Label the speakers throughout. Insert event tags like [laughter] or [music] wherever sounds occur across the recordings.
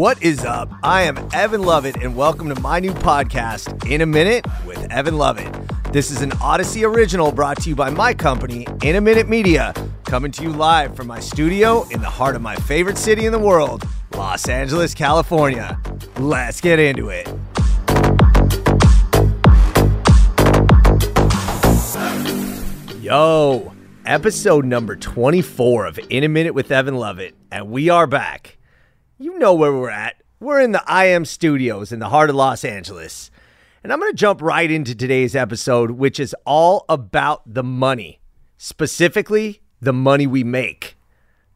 Speaker 1: What is up? I am Evan Lovett, and welcome to my new podcast, In a Minute with Evan Lovett. This is an Odyssey original brought to you by my company, In a Minute Media, coming to you live from my studio in the heart of my favorite city in the world, Los Angeles, California. Let's get into it. Yo, episode number 24 of In a Minute with Evan Lovett, and we are back. You know where we're at. We're in the IM studios in the heart of Los Angeles. And I'm going to jump right into today's episode, which is all about the money, specifically the money we make.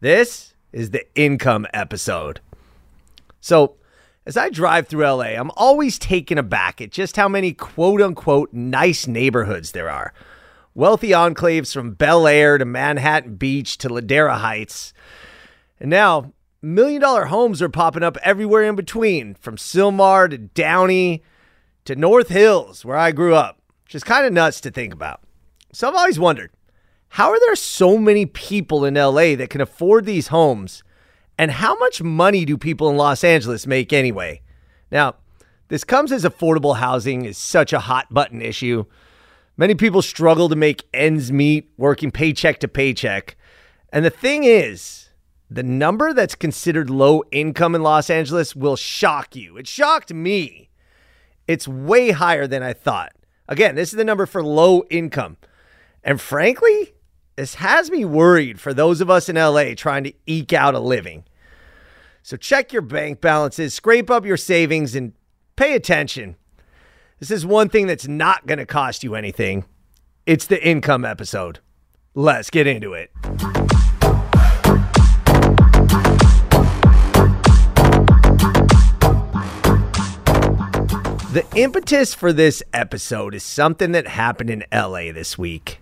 Speaker 1: This is the income episode. So, as I drive through LA, I'm always taken aback at just how many quote unquote nice neighborhoods there are. Wealthy enclaves from Bel Air to Manhattan Beach to Ladera Heights. And now, million dollar homes are popping up everywhere in between, from Sylmar to Downey to North Hills, where I grew up, which is kind of nuts to think about. So I've always wondered how are there so many people in LA that can afford these homes? And how much money do people in Los Angeles make anyway? Now, this comes as affordable housing is such a hot button issue. Many people struggle to make ends meet working paycheck to paycheck. And the thing is, the number that's considered low income in Los Angeles will shock you. It shocked me. It's way higher than I thought. Again, this is the number for low income. And frankly, this has me worried for those of us in LA trying to eke out a living. So check your bank balances, scrape up your savings, and pay attention. This is one thing that's not going to cost you anything. It's the income episode. Let's get into it. The impetus for this episode is something that happened in LA this week.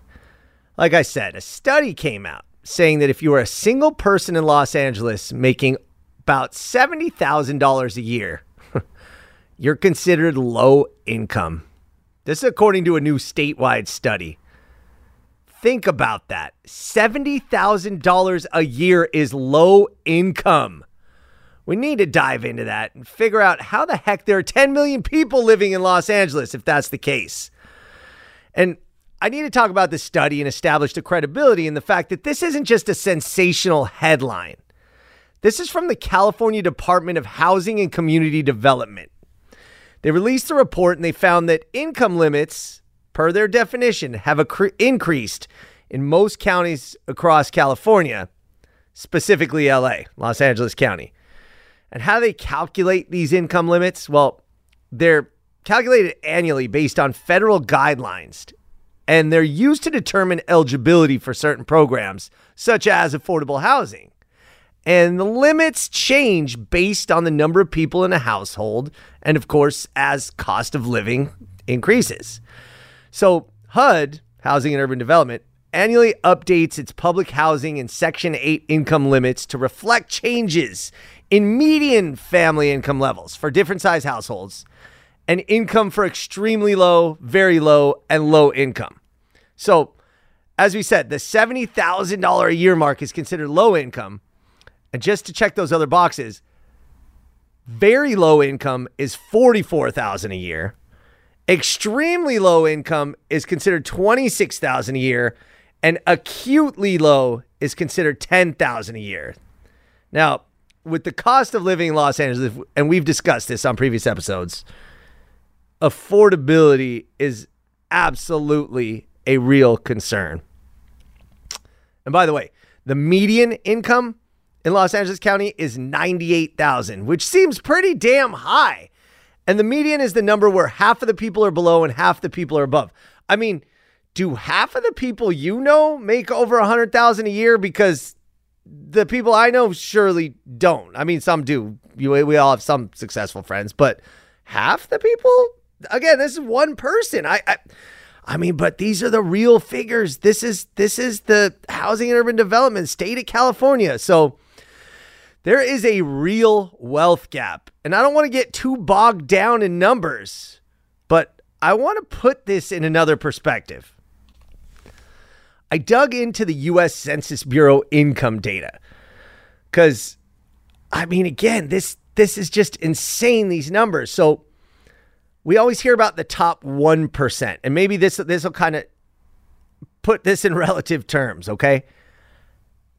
Speaker 1: Like I said, a study came out saying that if you are a single person in Los Angeles making about $70,000 a year, [laughs] you're considered low income. This is according to a new statewide study. Think about that. $70,000 a year is low income. We need to dive into that and figure out how the heck there are 10 million people living in Los Angeles if that's the case. And I need to talk about this study and establish the credibility in the fact that this isn't just a sensational headline. This is from the California Department of Housing and Community Development. They released a report and they found that income limits, per their definition, have increased in most counties across California, specifically LA, Los Angeles County. And how do they calculate these income limits? Well, they're calculated annually based on federal guidelines, and they're used to determine eligibility for certain programs, such as affordable housing. And the limits change based on the number of people in a household, and of course, as cost of living increases. So, HUD, Housing and Urban Development, annually updates its public housing and Section 8 income limits to reflect changes in median family income levels for different size households and income for extremely low, very low, and low income. So, as we said, the $70,000 a year mark is considered low income. And just to check those other boxes, very low income is 44,000 a year. Extremely low income is considered 26,000 a year and acutely low is considered 10,000 a year. Now, with the cost of living in Los Angeles, and we've discussed this on previous episodes, affordability is absolutely a real concern. And by the way, the median income in Los Angeles County is 98,000, which seems pretty damn high. And the median is the number where half of the people are below and half the people are above. I mean, do half of the people you know make over 100,000 a year because the people I know surely don't. I mean, some do. We all have some successful friends, but half the people, again, this is one person. I, I, I mean, but these are the real figures. This is this is the housing and urban development state of California. So there is a real wealth gap, and I don't want to get too bogged down in numbers, but I want to put this in another perspective. I dug into the US Census Bureau income data because, I mean, again, this this is just insane, these numbers. So we always hear about the top 1%. And maybe this this will kind of put this in [laughs] relative terms, okay?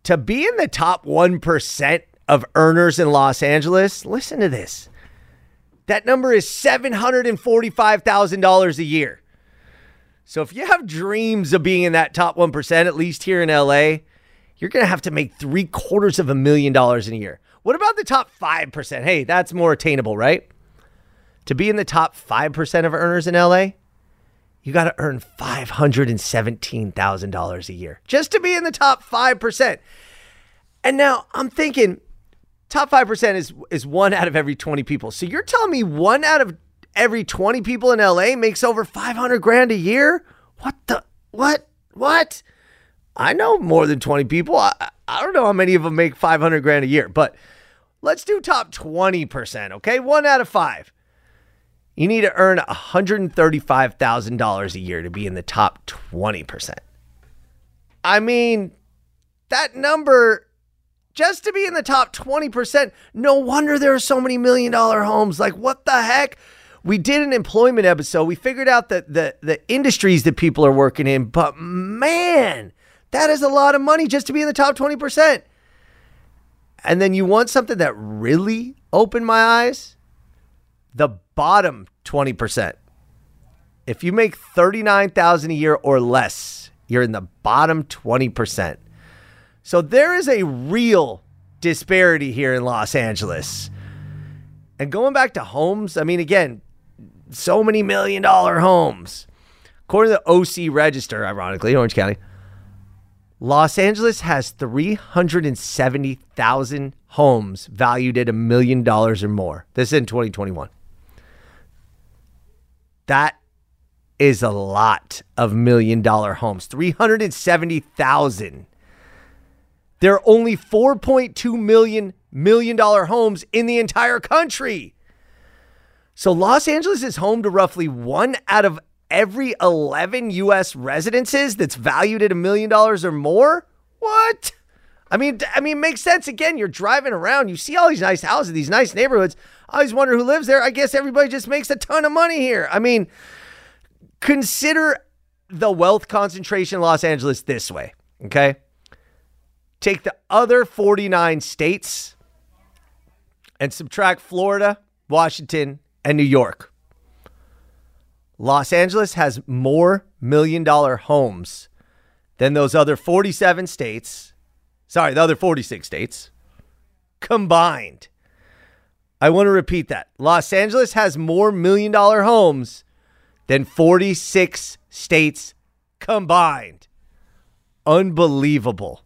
Speaker 1: To be in the top 1% of earners in Los Angeles, listen to this. That number is $745,000 a year. So if you have dreams of being in that top 1%, at least here in LA, you're going to have to make three quarters of a million dollars in a year. What about the top 5%? Hey, that's more attainable, right? To be in the top 5% of earners in LA, you got to earn $517,000 a year just to be in the top 5%. And now I'm thinking top 5% is is one out of every 20 people. So you're telling me one out of every 20 people in LA makes over 500 grand a year? What the what? What? I know more than 20 people. I, I don't know how many of them make 500 grand a year, but let's do top 20%, okay? One out of 5. You need to earn $135,000 a year to be in the top 20%. I mean, that number, just to be in the top 20%, no wonder there are so many million dollar homes. Like, what the heck? We did an employment episode. We figured out the, the industries that people are working in, but man, that is a lot of money just to be in the top 20%. And then you want something that really opened my eyes? The bottom 20%. If you make 39,000 a year or less, you're in the bottom 20%. So there is a real disparity here in Los Angeles. And going back to homes, I mean again, so many million dollar homes. According to the OC Register, ironically, Orange County, Los Angeles has 370,000 homes valued at a million dollars or more. This is in 2021. That is a lot of million dollar homes. 370,000. There are only 4.2 million million dollar homes in the entire country. So Los Angeles is home to roughly one out of every 11 US residences that's valued at a million dollars or more. What? I mean, I mean, it makes sense. Again, you're driving around, you see all these nice houses, these nice neighborhoods. I always wonder who lives there. I guess everybody just makes a ton of money here. I mean, consider the wealth concentration in Los Angeles this way, okay? Take the other 49 states and subtract Florida, Washington, and New York. Los Angeles has more million dollar homes than those other 47 states. Sorry, the other 46 states combined. I want to repeat that. Los Angeles has more million dollar homes than 46 states combined. Unbelievable.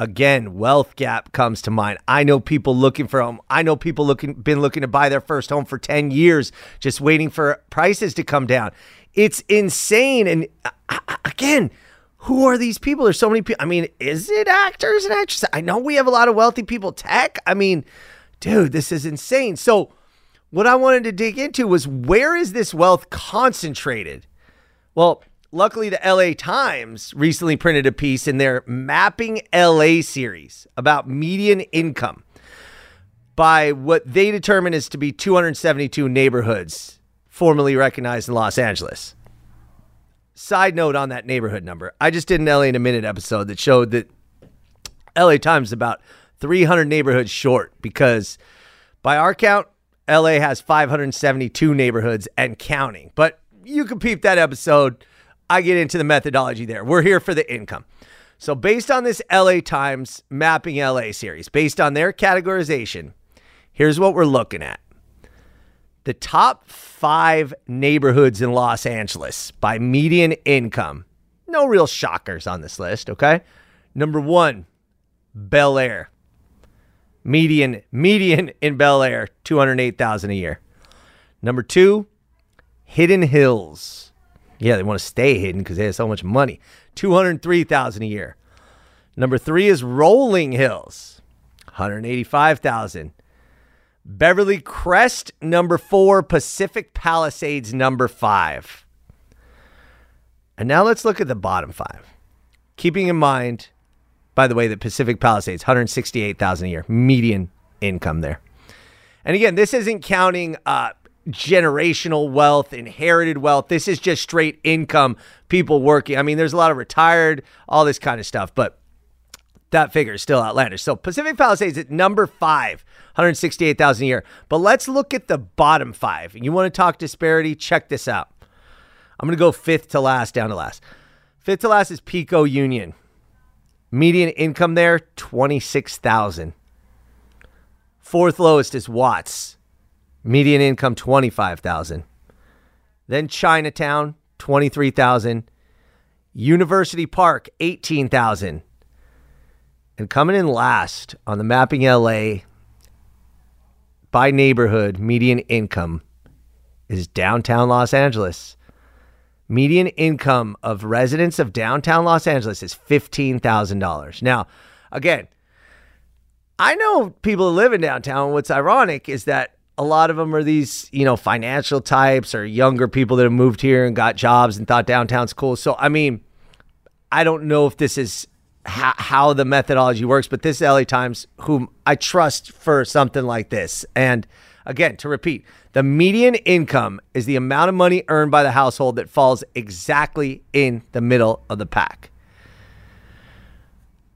Speaker 1: Again, wealth gap comes to mind. I know people looking for home. I know people looking been looking to buy their first home for 10 years just waiting for prices to come down. It's insane and uh, again, who are these people? There's so many people. I mean, is it actors and actresses? I know we have a lot of wealthy people. Tech. I mean, dude, this is insane. So, what I wanted to dig into was where is this wealth concentrated? Well, luckily, the LA Times recently printed a piece in their Mapping LA series about median income by what they determine is to be 272 neighborhoods formerly recognized in Los Angeles. Side note on that neighborhood number I just did an LA in a Minute episode that showed that LA Times is about 300 neighborhoods short because by our count, LA has 572 neighborhoods and counting. But you can peep that episode. I get into the methodology there. We're here for the income. So, based on this LA Times Mapping LA series, based on their categorization, here's what we're looking at the top five neighborhoods in Los Angeles by median income. No real shockers on this list, okay? Number one, Bel Air. Median median in Bel Air, 208,000 a year. Number 2, Hidden Hills. Yeah, they want to stay hidden cuz they have so much money. 203,000 a year. Number 3 is Rolling Hills. 185,000. Beverly Crest number 4, Pacific Palisades number 5. And now let's look at the bottom 5. Keeping in mind by the way, that Pacific Palisades, 168,000 a year, median income there. And again, this isn't counting uh, generational wealth, inherited wealth. This is just straight income, people working. I mean, there's a lot of retired, all this kind of stuff, but that figure is still outlandish. So Pacific Palisades at number five, 168,000 a year. But let's look at the bottom five. You want to talk disparity? Check this out. I'm going to go fifth to last, down to last. Fifth to last is Pico Union. Median income there, 26,000. Fourth lowest is Watts. Median income, 25,000. Then Chinatown, 23,000. University Park, 18,000. And coming in last on the Mapping LA by neighborhood median income is downtown Los Angeles. Median income of residents of downtown Los Angeles is $15,000. Now, again, I know people who live in downtown. What's ironic is that a lot of them are these, you know, financial types or younger people that have moved here and got jobs and thought downtown's cool. So, I mean, I don't know if this is how, how the methodology works, but this is LA Times, whom I trust for something like this. And again, to repeat, the median income is the amount of money earned by the household that falls exactly in the middle of the pack.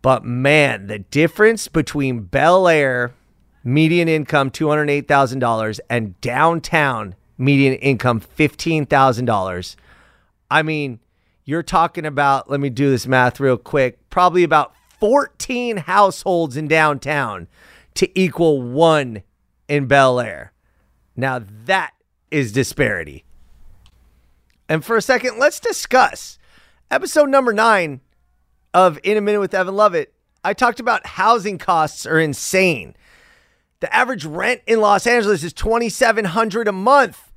Speaker 1: But man, the difference between Bel Air median income $208,000 and downtown median income $15,000. I mean, you're talking about, let me do this math real quick, probably about 14 households in downtown to equal one in Bel Air. Now that is disparity. And for a second, let's discuss episode number nine of In a Minute with Evan Lovett. I talked about housing costs are insane. The average rent in Los Angeles is 2700 a month.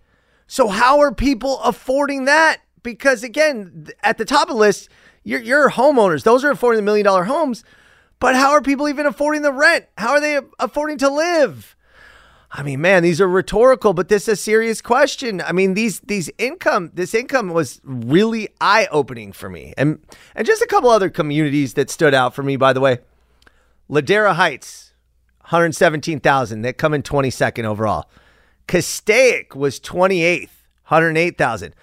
Speaker 1: So how are people affording that? because again, at the top of the list, you're, homeowners. Those are affording the million dollar homes. But how are people even affording the rent? How are they affording to live? I mean, man, these are rhetorical, but this is a serious question. I mean, these these income, this income was really eye opening for me, and and just a couple other communities that stood out for me. By the way, Ladera Heights, one hundred seventeen thousand. That come in twenty second overall. Castaic was twenty eighth, one hundred eight thousand.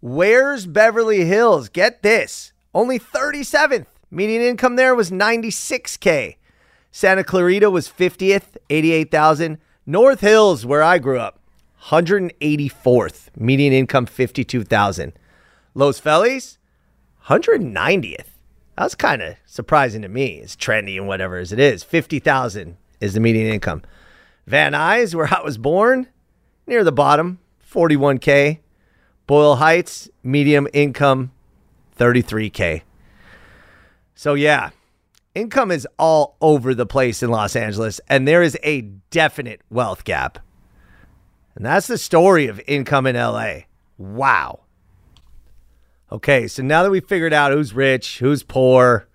Speaker 1: Where's Beverly Hills? Get this. Only 37th. Median income there was 96K. Santa Clarita was 50th, 88,000. North Hills, where I grew up, 184th. Median income 52,000. Los Feliz, 190th. That's kind of surprising to me. It's trendy and whatever as it is. 50,000 is the median income. Van Nuys, where I was born, near the bottom, 41K. Boyle Heights, medium income, 33K. So, yeah, income is all over the place in Los Angeles, and there is a definite wealth gap. And that's the story of income in LA. Wow. Okay, so now that we figured out who's rich, who's poor,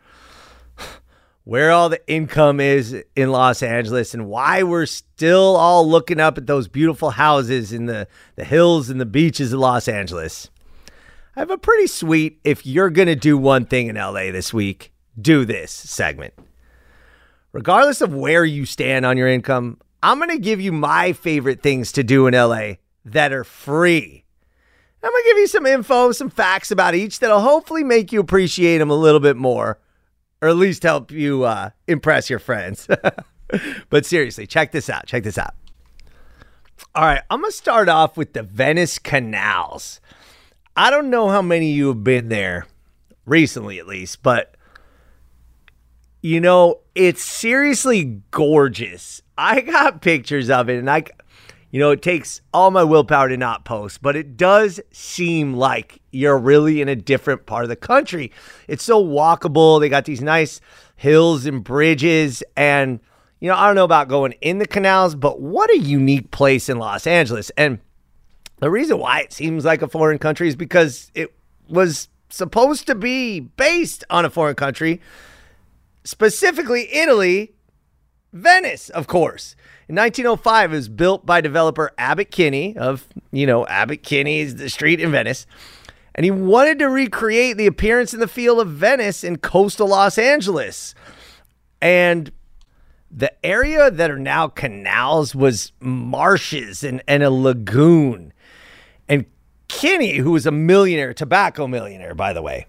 Speaker 1: where all the income is in Los Angeles and why we're still all looking up at those beautiful houses in the, the hills and the beaches of Los Angeles. I have a pretty sweet, if you're going to do one thing in LA this week, do this segment. Regardless of where you stand on your income, I'm going to give you my favorite things to do in LA that are free. I'm going to give you some info, some facts about each that'll hopefully make you appreciate them a little bit more or at least help you uh, impress your friends. [laughs] but seriously, check this out. Check this out. All right, I'm going to start off with the Venice canals. I don't know how many of you have been there recently, at least, but you know, it's seriously gorgeous. I got pictures of it and I you know, it takes all my willpower to not post, but it does seem like you're really in a different part of the country. It's so walkable. They got these nice hills and bridges. And, you know, I don't know about going in the canals, but what a unique place in Los Angeles. And the reason why it seems like a foreign country is because it was supposed to be based on a foreign country, specifically Italy, Venice, of course. In 1905, it was built by developer Abbott Kinney of, you know, Abbott Kinney's the street in Venice. And he wanted to recreate the appearance and the feel of Venice in coastal Los Angeles. And the area that are now canals was marshes and, and a lagoon. And Kinney, who was a millionaire, tobacco millionaire, by the way,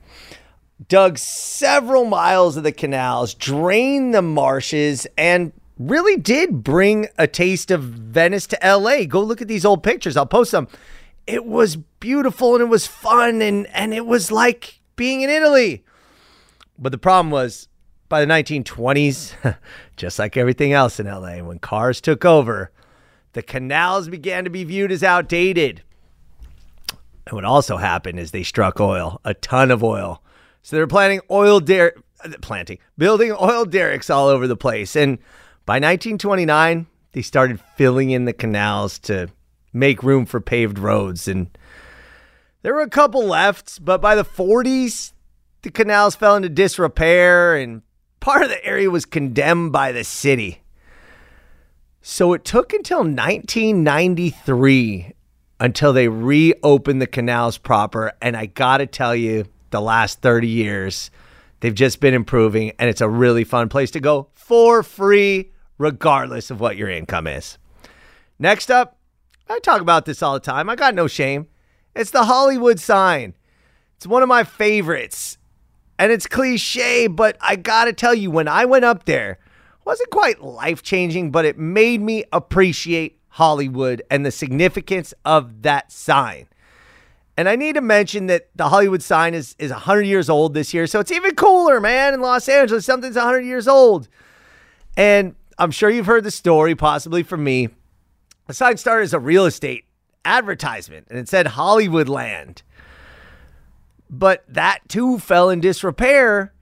Speaker 1: dug several miles of the canals, drained the marshes, and really did bring a taste of Venice to LA. Go look at these old pictures. I'll post them. It was beautiful and it was fun and, and it was like being in Italy. But the problem was by the 1920s, [laughs] just like everything else in LA, when cars took over, the canals began to be viewed as outdated. And what also happened is they struck oil, a ton of oil. So they were planting oil der- uh, planting, building oil derricks all over the place. And by 1929, they started filling in the canals to make room for paved roads. And there were a couple left, but by the 40s, the canals fell into disrepair and part of the area was condemned by the city. So it took until 1993 until they reopened the canals proper. And I got to tell you, the last 30 years, they've just been improving, and it's a really fun place to go for free, regardless of what your income is. Next up, I talk about this all the time. I got no shame. It's the Hollywood sign. It's one of my favorites. And it's cliche, but I got to tell you, when I went up there, wasn't quite life changing, but it made me appreciate Hollywood and the significance of that sign. And I need to mention that the Hollywood sign is, is 100 years old this year. So it's even cooler, man. In Los Angeles, something's 100 years old. And I'm sure you've heard the story, possibly from me. The sign started as a real estate advertisement and it said Hollywoodland. But that too fell in disrepair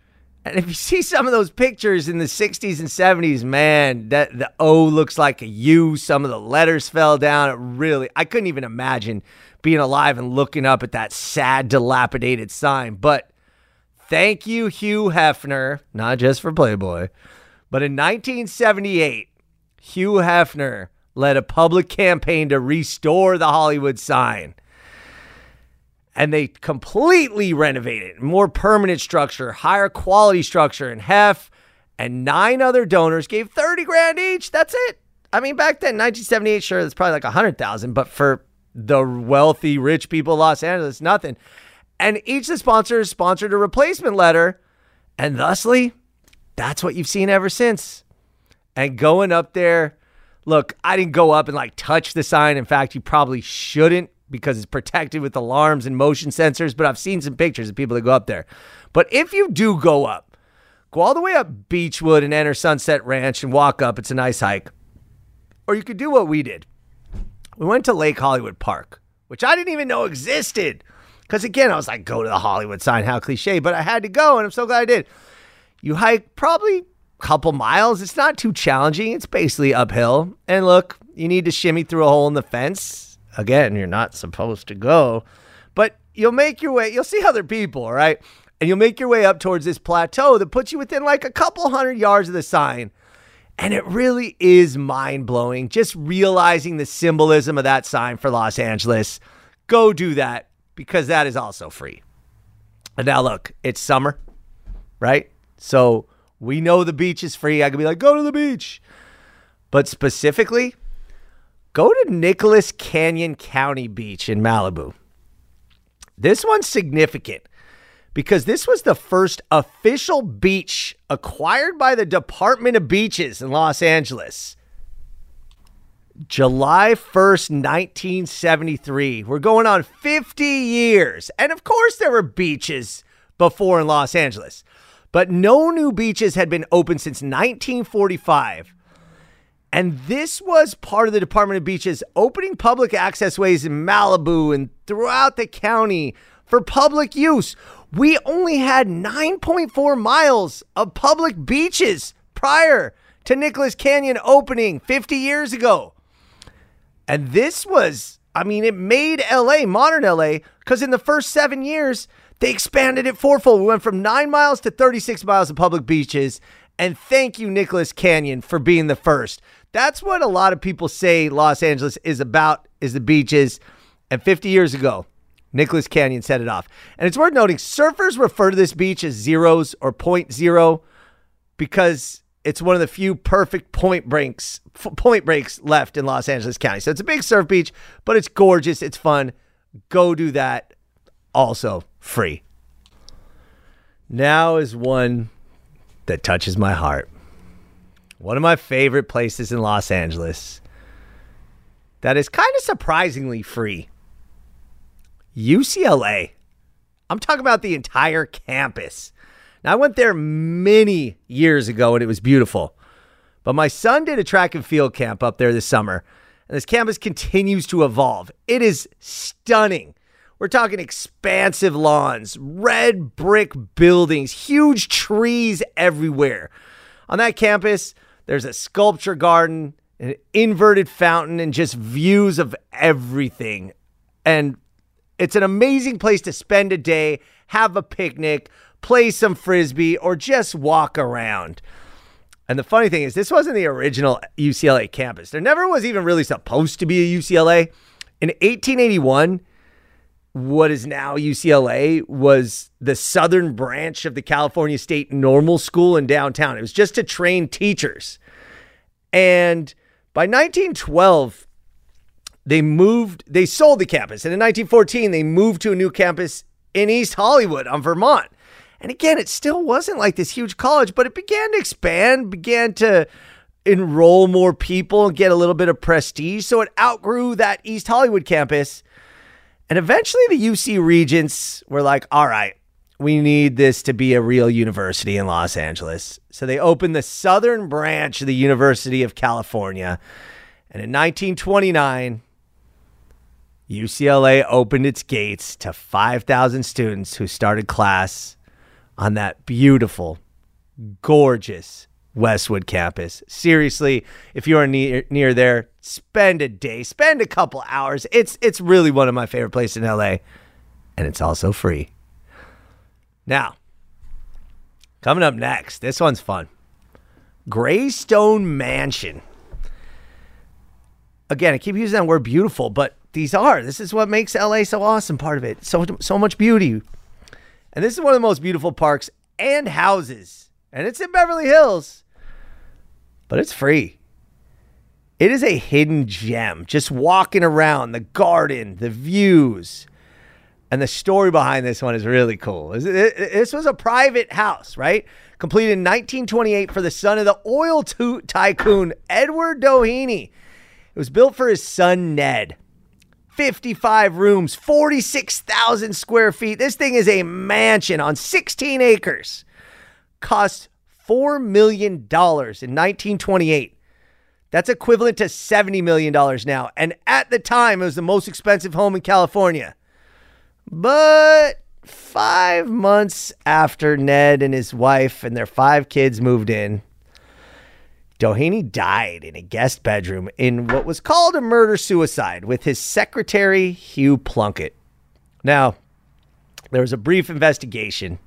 Speaker 1: and if you [laughs] see some of those pictures in the 60s and 70s, man, that the O looks like a U. Some of the letters fell down. It really, I couldn't even imagine being alive and looking up at that sad, dilapidated sign. But thank you, Hugh Hefner, not just for Playboy, but in 1978, Hugh Hefner led a public campaign to restore the Hollywood sign and they completely renovated, more permanent structure, higher quality structure, and Hef and nine other donors gave 30 grand each. That's it. I mean, back then, 1978, sure, it's probably like 100,000, but for the wealthy, rich people of Los Angeles, nothing. And each of the sponsors sponsored a replacement letter, and thusly, that's what you've seen ever since. And going up there, look, I didn't go up and like touch the sign. In fact, you probably shouldn't because it's protected with alarms and motion sensors, but I've seen some pictures of people that go up there. But if you do go up, go all the way up Beechwood and enter Sunset Ranch and walk up. It's a nice hike. Or you could do what we did. We went to Lake Hollywood Park, which I didn't even know existed. Because again, I was like, go to the Hollywood sign, how cliche, but I had to go, and I'm so glad I did. You hike probably a couple miles. It's not too challenging. It's basically uphill. And look, you need to shimmy through a hole in the fence Again, you're not supposed to go, but you'll make your way, you'll see other people, all right? And you'll make your way up towards this plateau that puts you within like a couple hundred yards of the sign. And it really is mind blowing just realizing the symbolism of that sign for Los Angeles. Go do that because that is also free. And now, look, it's summer, right? So we know the beach is free. I could be like, go to the beach. But specifically, go to Nicholas Canyon County Beach in Malibu. This one's significant because this was the first official beach acquired by the Department of Beaches in Los Angeles. July 1st, 1973. We're going on 50 years. And of course, there were beaches before in Los Angeles, but no new beaches had been opened since 1945. And this was part of the Department of Beaches opening public access ways in Malibu and throughout the county for public use. We only had 9.4 miles of public beaches prior to Nicholas Canyon opening 50 years ago. And this was, I mean, it made LA, modern LA, because in the first seven years, they expanded it fourfold. We went from nine miles to 36 miles of public beaches. And thank you, Nicholas Canyon, for being the first. That's what a lot of people say Los Angeles is about is the beaches. And 50 years ago, Nicholas Canyon set it off. And it's worth noting surfers refer to this beach as zeros or point zero because it's one of the few perfect point breaks point breaks left in Los Angeles County. So it's a big surf beach, but it's gorgeous. It's fun. Go do that. Also free. Now is one that touches my heart. One of my favorite places in Los Angeles that is kind of surprisingly free. UCLA. I'm talking about the entire campus. Now, I went there many years ago and it was beautiful. But my son did a track and field camp up there this summer, and this campus continues to evolve. It is stunning. We're talking expansive lawns, red brick buildings, huge trees everywhere. On that campus, there's a sculpture garden, an inverted fountain, and just views of everything. And it's an amazing place to spend a day, have a picnic, play some frisbee, or just walk around. And the funny thing is, this wasn't the original UCLA campus. There never was even really supposed to be a UCLA. In 1881, what is now UCLA was the southern branch of the California State Normal School in downtown. It was just to train teachers. And by 1912, they moved, they sold the campus. And in 1914, they moved to a new campus in East Hollywood on Vermont. And again, it still wasn't like this huge college, but it began to expand, began to enroll more people and get a little bit of prestige. So it outgrew that East Hollywood campus. And eventually the UC Regents were like, all right, we need this to be a real university in Los Angeles. So they opened the southern branch of the University of California. And in 1929, UCLA opened its gates to 5,000 students who started class on that beautiful, gorgeous Westwood campus. Seriously, if you are near, near there, spend a day, spend a couple hours. It's it's really one of my favorite places in LA, and it's also free. Now, coming up next, this one's fun. Greystone Mansion. Again, I keep using that word beautiful, but these are. This is what makes LA so awesome. Part of it, so so much beauty. And this is one of the most beautiful parks and houses. And it's in Beverly Hills, but it's free. It is a hidden gem. Just walking around the garden, the views, and the story behind this one is really cool. This was a private house, right? Completed in 1928 for the son of the oil tycoon Edward Doheny. It was built for his son Ned. 55 rooms, 46,000 square feet. This thing is a mansion on 16 acres. Cost $4 million in 1928. That's equivalent to $70 million now. And at the time, it was the most expensive home in California. But five months after Ned and his wife and their five kids moved in, Doheny died in a guest bedroom in what was called a murder suicide with his secretary, Hugh Plunkett. Now, there was a brief investigation,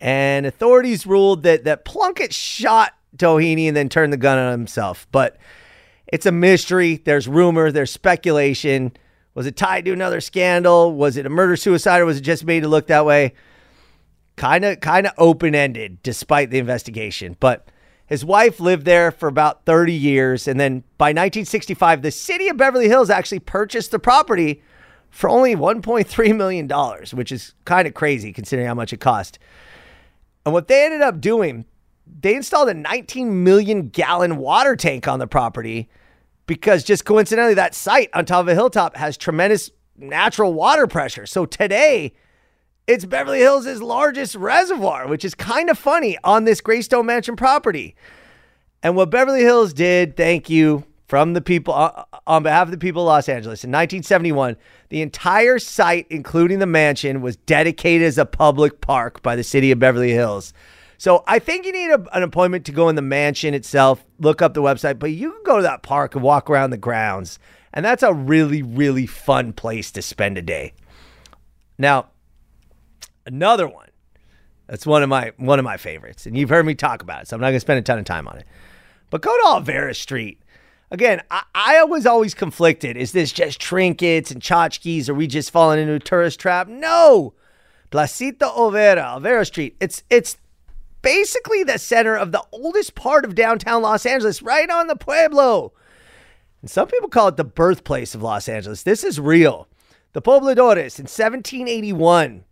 Speaker 1: and authorities ruled that, that Plunkett shot Doheny and then turned the gun on himself. But it's a mystery. There's rumor, there's speculation. Was it tied to another scandal? Was it a murder suicide or was it just made to look that way? Kind of kind of open-ended despite the investigation. But his wife lived there for about 30 years. And then by 1965, the city of Beverly Hills actually purchased the property for only $1.3 million, which is kind of crazy considering how much it cost. And what they ended up doing, they installed a 19 million gallon water tank on the property because just coincidentally, that site on top of a hilltop has tremendous natural water pressure. So today, it's Beverly Hills' largest reservoir, which is kind of funny on this Greystone Mansion property. And what Beverly Hills did, thank you from the people uh, on behalf of the people of Los Angeles in 1971, the entire site, including the mansion, was dedicated as a public park by the city of Beverly Hills. So I think you need a, an appointment to go in the mansion itself, look up the website, but you can go to that park and walk around the grounds. And that's a really, really fun place to spend a day. Now, Another one. That's one of my one of my favorites, and you've heard me talk about it, so I'm not to spend a ton of time on it. But go to Olvera Street. Again, I, I was always conflicted. Is this just trinkets and tchotchkes? Are we just falling into a tourist trap? No. Placita Olvera, Olvera Street. It's it's basically the center of the oldest part of downtown Los Angeles, right on the Pueblo. And some people call it the birthplace of Los Angeles. This is real. The Pobladores in 1781.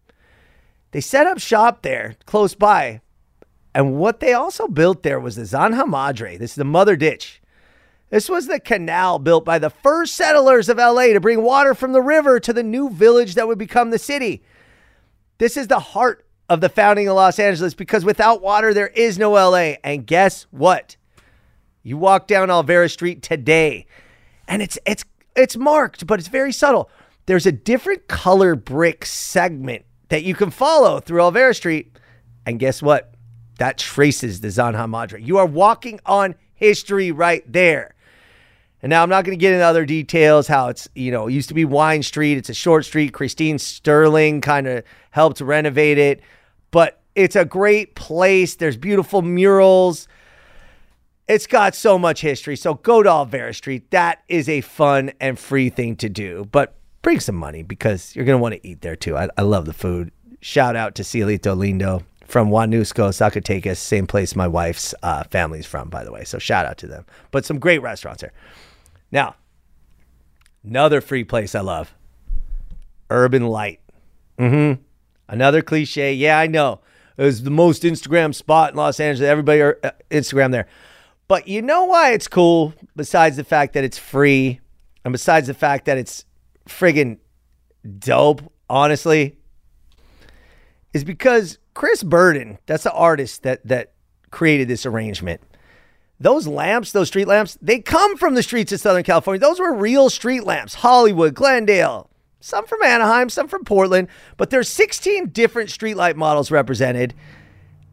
Speaker 1: They set up shop there close by. And what they also built there was the Zanja Madre. This is the mother ditch. This was the canal built by the first settlers of LA to bring water from the river to the new village that would become the city. This is the heart of the founding of Los Angeles because without water, there is no LA. And guess what? You walk down Olvera Street today, and it's it's it's marked, but it's very subtle. There's a different color brick segment that you can follow through Olvera Street. And guess what? That traces the Zanja Madre. You are walking on history right there. And now I'm not going to get into other details how it's, you know, it used to be Wine Street. It's a short street. Christine Sterling kind of helped renovate it. But it's a great place. There's beautiful murals. It's got so much history. So go to Olvera Street. That is a fun and free thing to do. But bring some money because you're going to want to eat there too. I, I love the food. Shout out to Cielito Lindo from Huanusco, Zacatecas, same place my wife's uh, family's from, by the way. So shout out to them. But some great restaurants there. Now, another free place I love Urban Light. Mm hmm. Another cliche. Yeah, I know. It was the most Instagram spot in Los Angeles. Everybody are uh, Instagram there. But you know why it's cool, besides the fact that it's free and besides the fact that it's friggin' dope, honestly, is because Chris Burden, that's the artist that that created this arrangement. Those lamps, those street lamps, they come from the streets of Southern California. Those were real street lamps. Hollywood, Glendale, some from Anaheim, some from Portland, but there's 16 different streetlight models represented,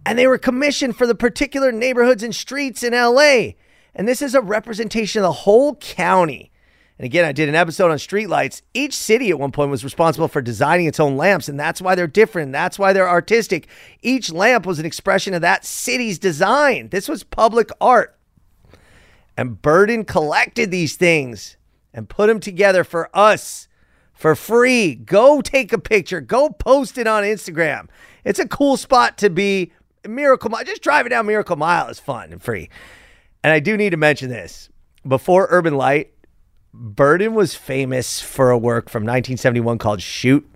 Speaker 1: and they were commissioned for the particular neighborhoods and streets in LA. And this is a representation of the whole county. And again, I did an episode on streetlights. Each city at one point was responsible for designing its own lamps, and that's why they're different. That's why they're artistic. Each lamp was an expression of that city's design. This was public art. And Burden collected these things and put them together for us for free. Go take a picture. Go post it on Instagram. It's a cool spot to be. Miracle Mile. Just driving down Miracle Mile is fun and free. And I do need to mention this. Before Urban Light, Burden was famous for a work from 1971 called Shoot.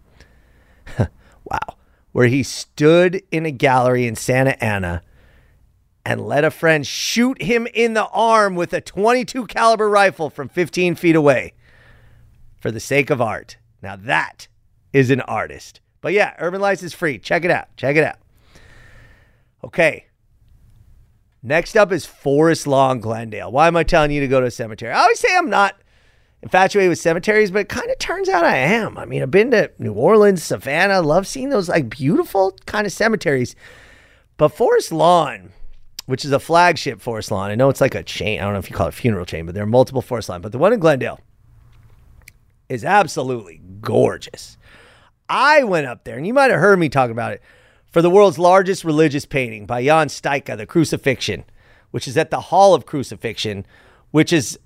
Speaker 1: [laughs] wow. Where he stood in a gallery in Santa Ana and let a friend shoot him in the arm with a 22 caliber rifle from 15 feet away for the sake of art. Now that is an artist. But yeah, Urban Lights is free. Check it out. Check it out. Okay. Next up is Forest Lawn Glendale. Why am I telling you to go to a cemetery? I always say I'm not infatuated with cemeteries, but it kind of turns out I am. I mean, I've been to New Orleans, Savannah, love seeing those like beautiful kind of cemeteries. But Forest Lawn, which is a flagship Forest Lawn, I know it's like a chain. I don't know if you call it a funeral chain, but there are multiple Forest Lawn. But the one in Glendale is absolutely gorgeous. I went up there, and you might have heard me talk about it, for the world's largest religious painting by Jan Styka, The Crucifixion, which is at the Hall of Crucifixion, which is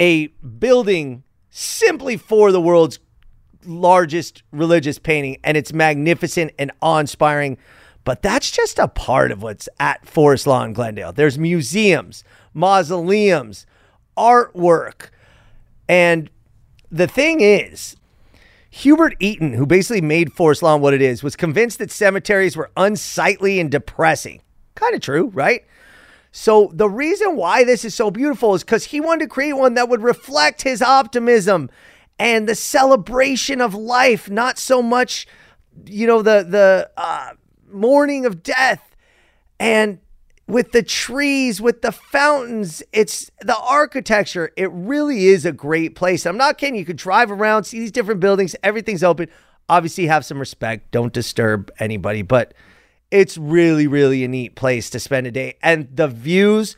Speaker 1: a building simply for the world's largest religious painting, and it's magnificent and awe inspiring. But that's just a part of what's at Forest Lawn Glendale. There's museums, mausoleums, artwork. And the thing is, Hubert Eaton, who basically made Forest Lawn what it is, was convinced that cemeteries were unsightly and depressing. Kind of true, right? So the reason why this is so beautiful is because he wanted to create one that would reflect his optimism and the celebration of life, not so much, you know, the the uh, mourning of death. And with the trees, with the fountains, it's the architecture. It really is a great place. I'm not kidding. You could drive around, see these different buildings, everything's open. Obviously, have some respect. Don't disturb anybody, but it's really, really a neat place to spend a day. And the views,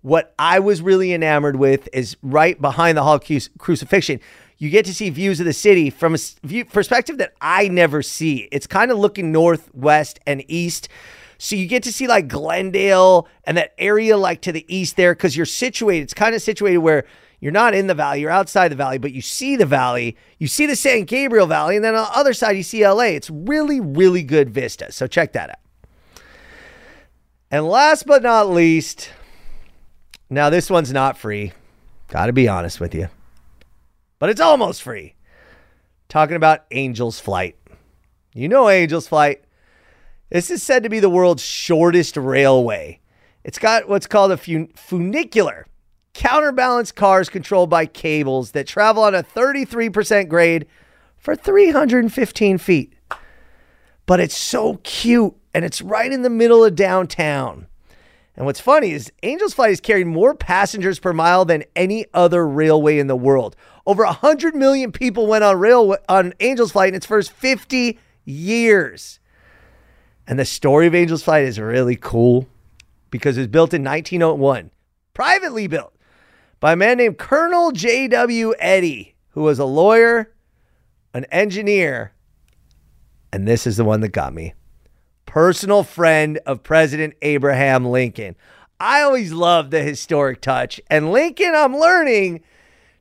Speaker 1: what I was really enamored with is right behind the Hall of Crucifixion. You get to see views of the city from a view, perspective that I never see. It's kind of looking northwest and east. So you get to see like Glendale and that area like to the east there because you're situated. It's kind of situated where you're not in the valley, you're outside the valley, but you see the valley, you see the San Gabriel Valley, and then on the other side you see LA. It's really, really good vista. So check that out. And last but not least, now this one's not free. Got to be honest with you. But it's almost free. Talking about Angel's Flight. You know Angel's Flight. This is said to be the world's shortest railway. It's got what's called a funicular, counterbalanced cars controlled by cables that travel on a 33% grade for 315 feet. But it's so cute and it's right in the middle of downtown. And what's funny is Angel's Flight has carried more passengers per mile than any other railway in the world. Over 100 million people went on rail on Angel's Flight in its first 50 years. And the story of Angel's Flight is really cool because it was built in 1901, privately built by a man named Colonel J.W. Eddy, who was a lawyer, an engineer, and this is the one that got me personal friend of President Abraham Lincoln. I always love the historic touch, and Lincoln, I'm learning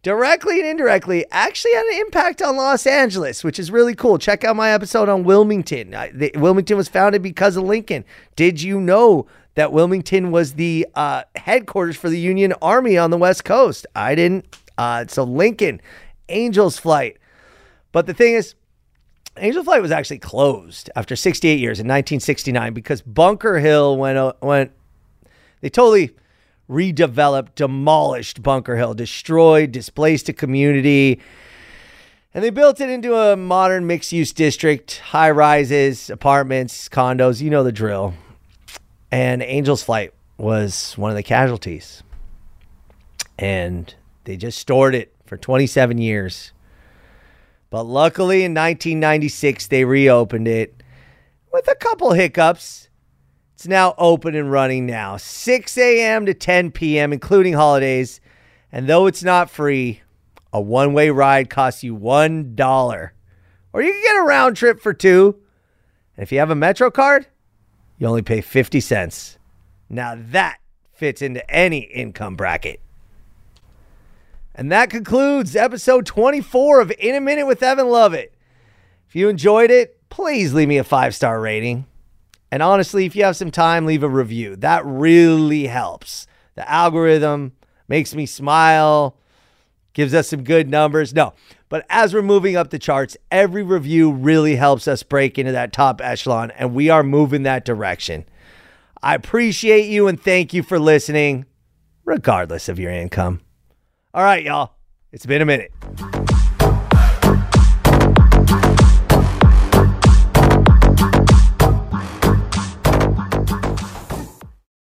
Speaker 1: directly and indirectly, actually had an impact on Los Angeles, which is really cool. Check out my episode on Wilmington. the, Wilmington was founded because of Lincoln. Did you know that Wilmington was the uh, headquarters for the Union Army on the West Coast? I didn't. Uh, so Lincoln, Angels Flight. But the thing is, Angel Flight was actually closed after 68 years in 1969 because Bunker Hill went went. They totally redeveloped, demolished Bunker Hill, destroyed, displaced a community. And they built it into a modern mixed use district, high rises, apartments, condos, you know the drill. And Angel's Flight was one of the casualties. And they just stored it for 27 years. But luckily in 1996, they reopened it with a couple hiccups. It's now open and running now, 6 a.m. to 10 p.m., including holidays. And though it's not free, a one way ride costs you $1. Or you can get a round trip for two. And if you have a Metro card, you only pay 50 cents. Now that fits into any income bracket. And that concludes episode 24 of In a Minute with Evan Lovett. If you enjoyed it, please leave me a five star rating. And honestly, if you have some time, leave a review. That really helps. The algorithm makes me smile, gives us some good numbers. No, but as we're moving up the charts, every review really helps us break into that top echelon, and we are moving that direction. I appreciate you and thank you for listening, regardless of your income. All right, y'all, it's been a minute.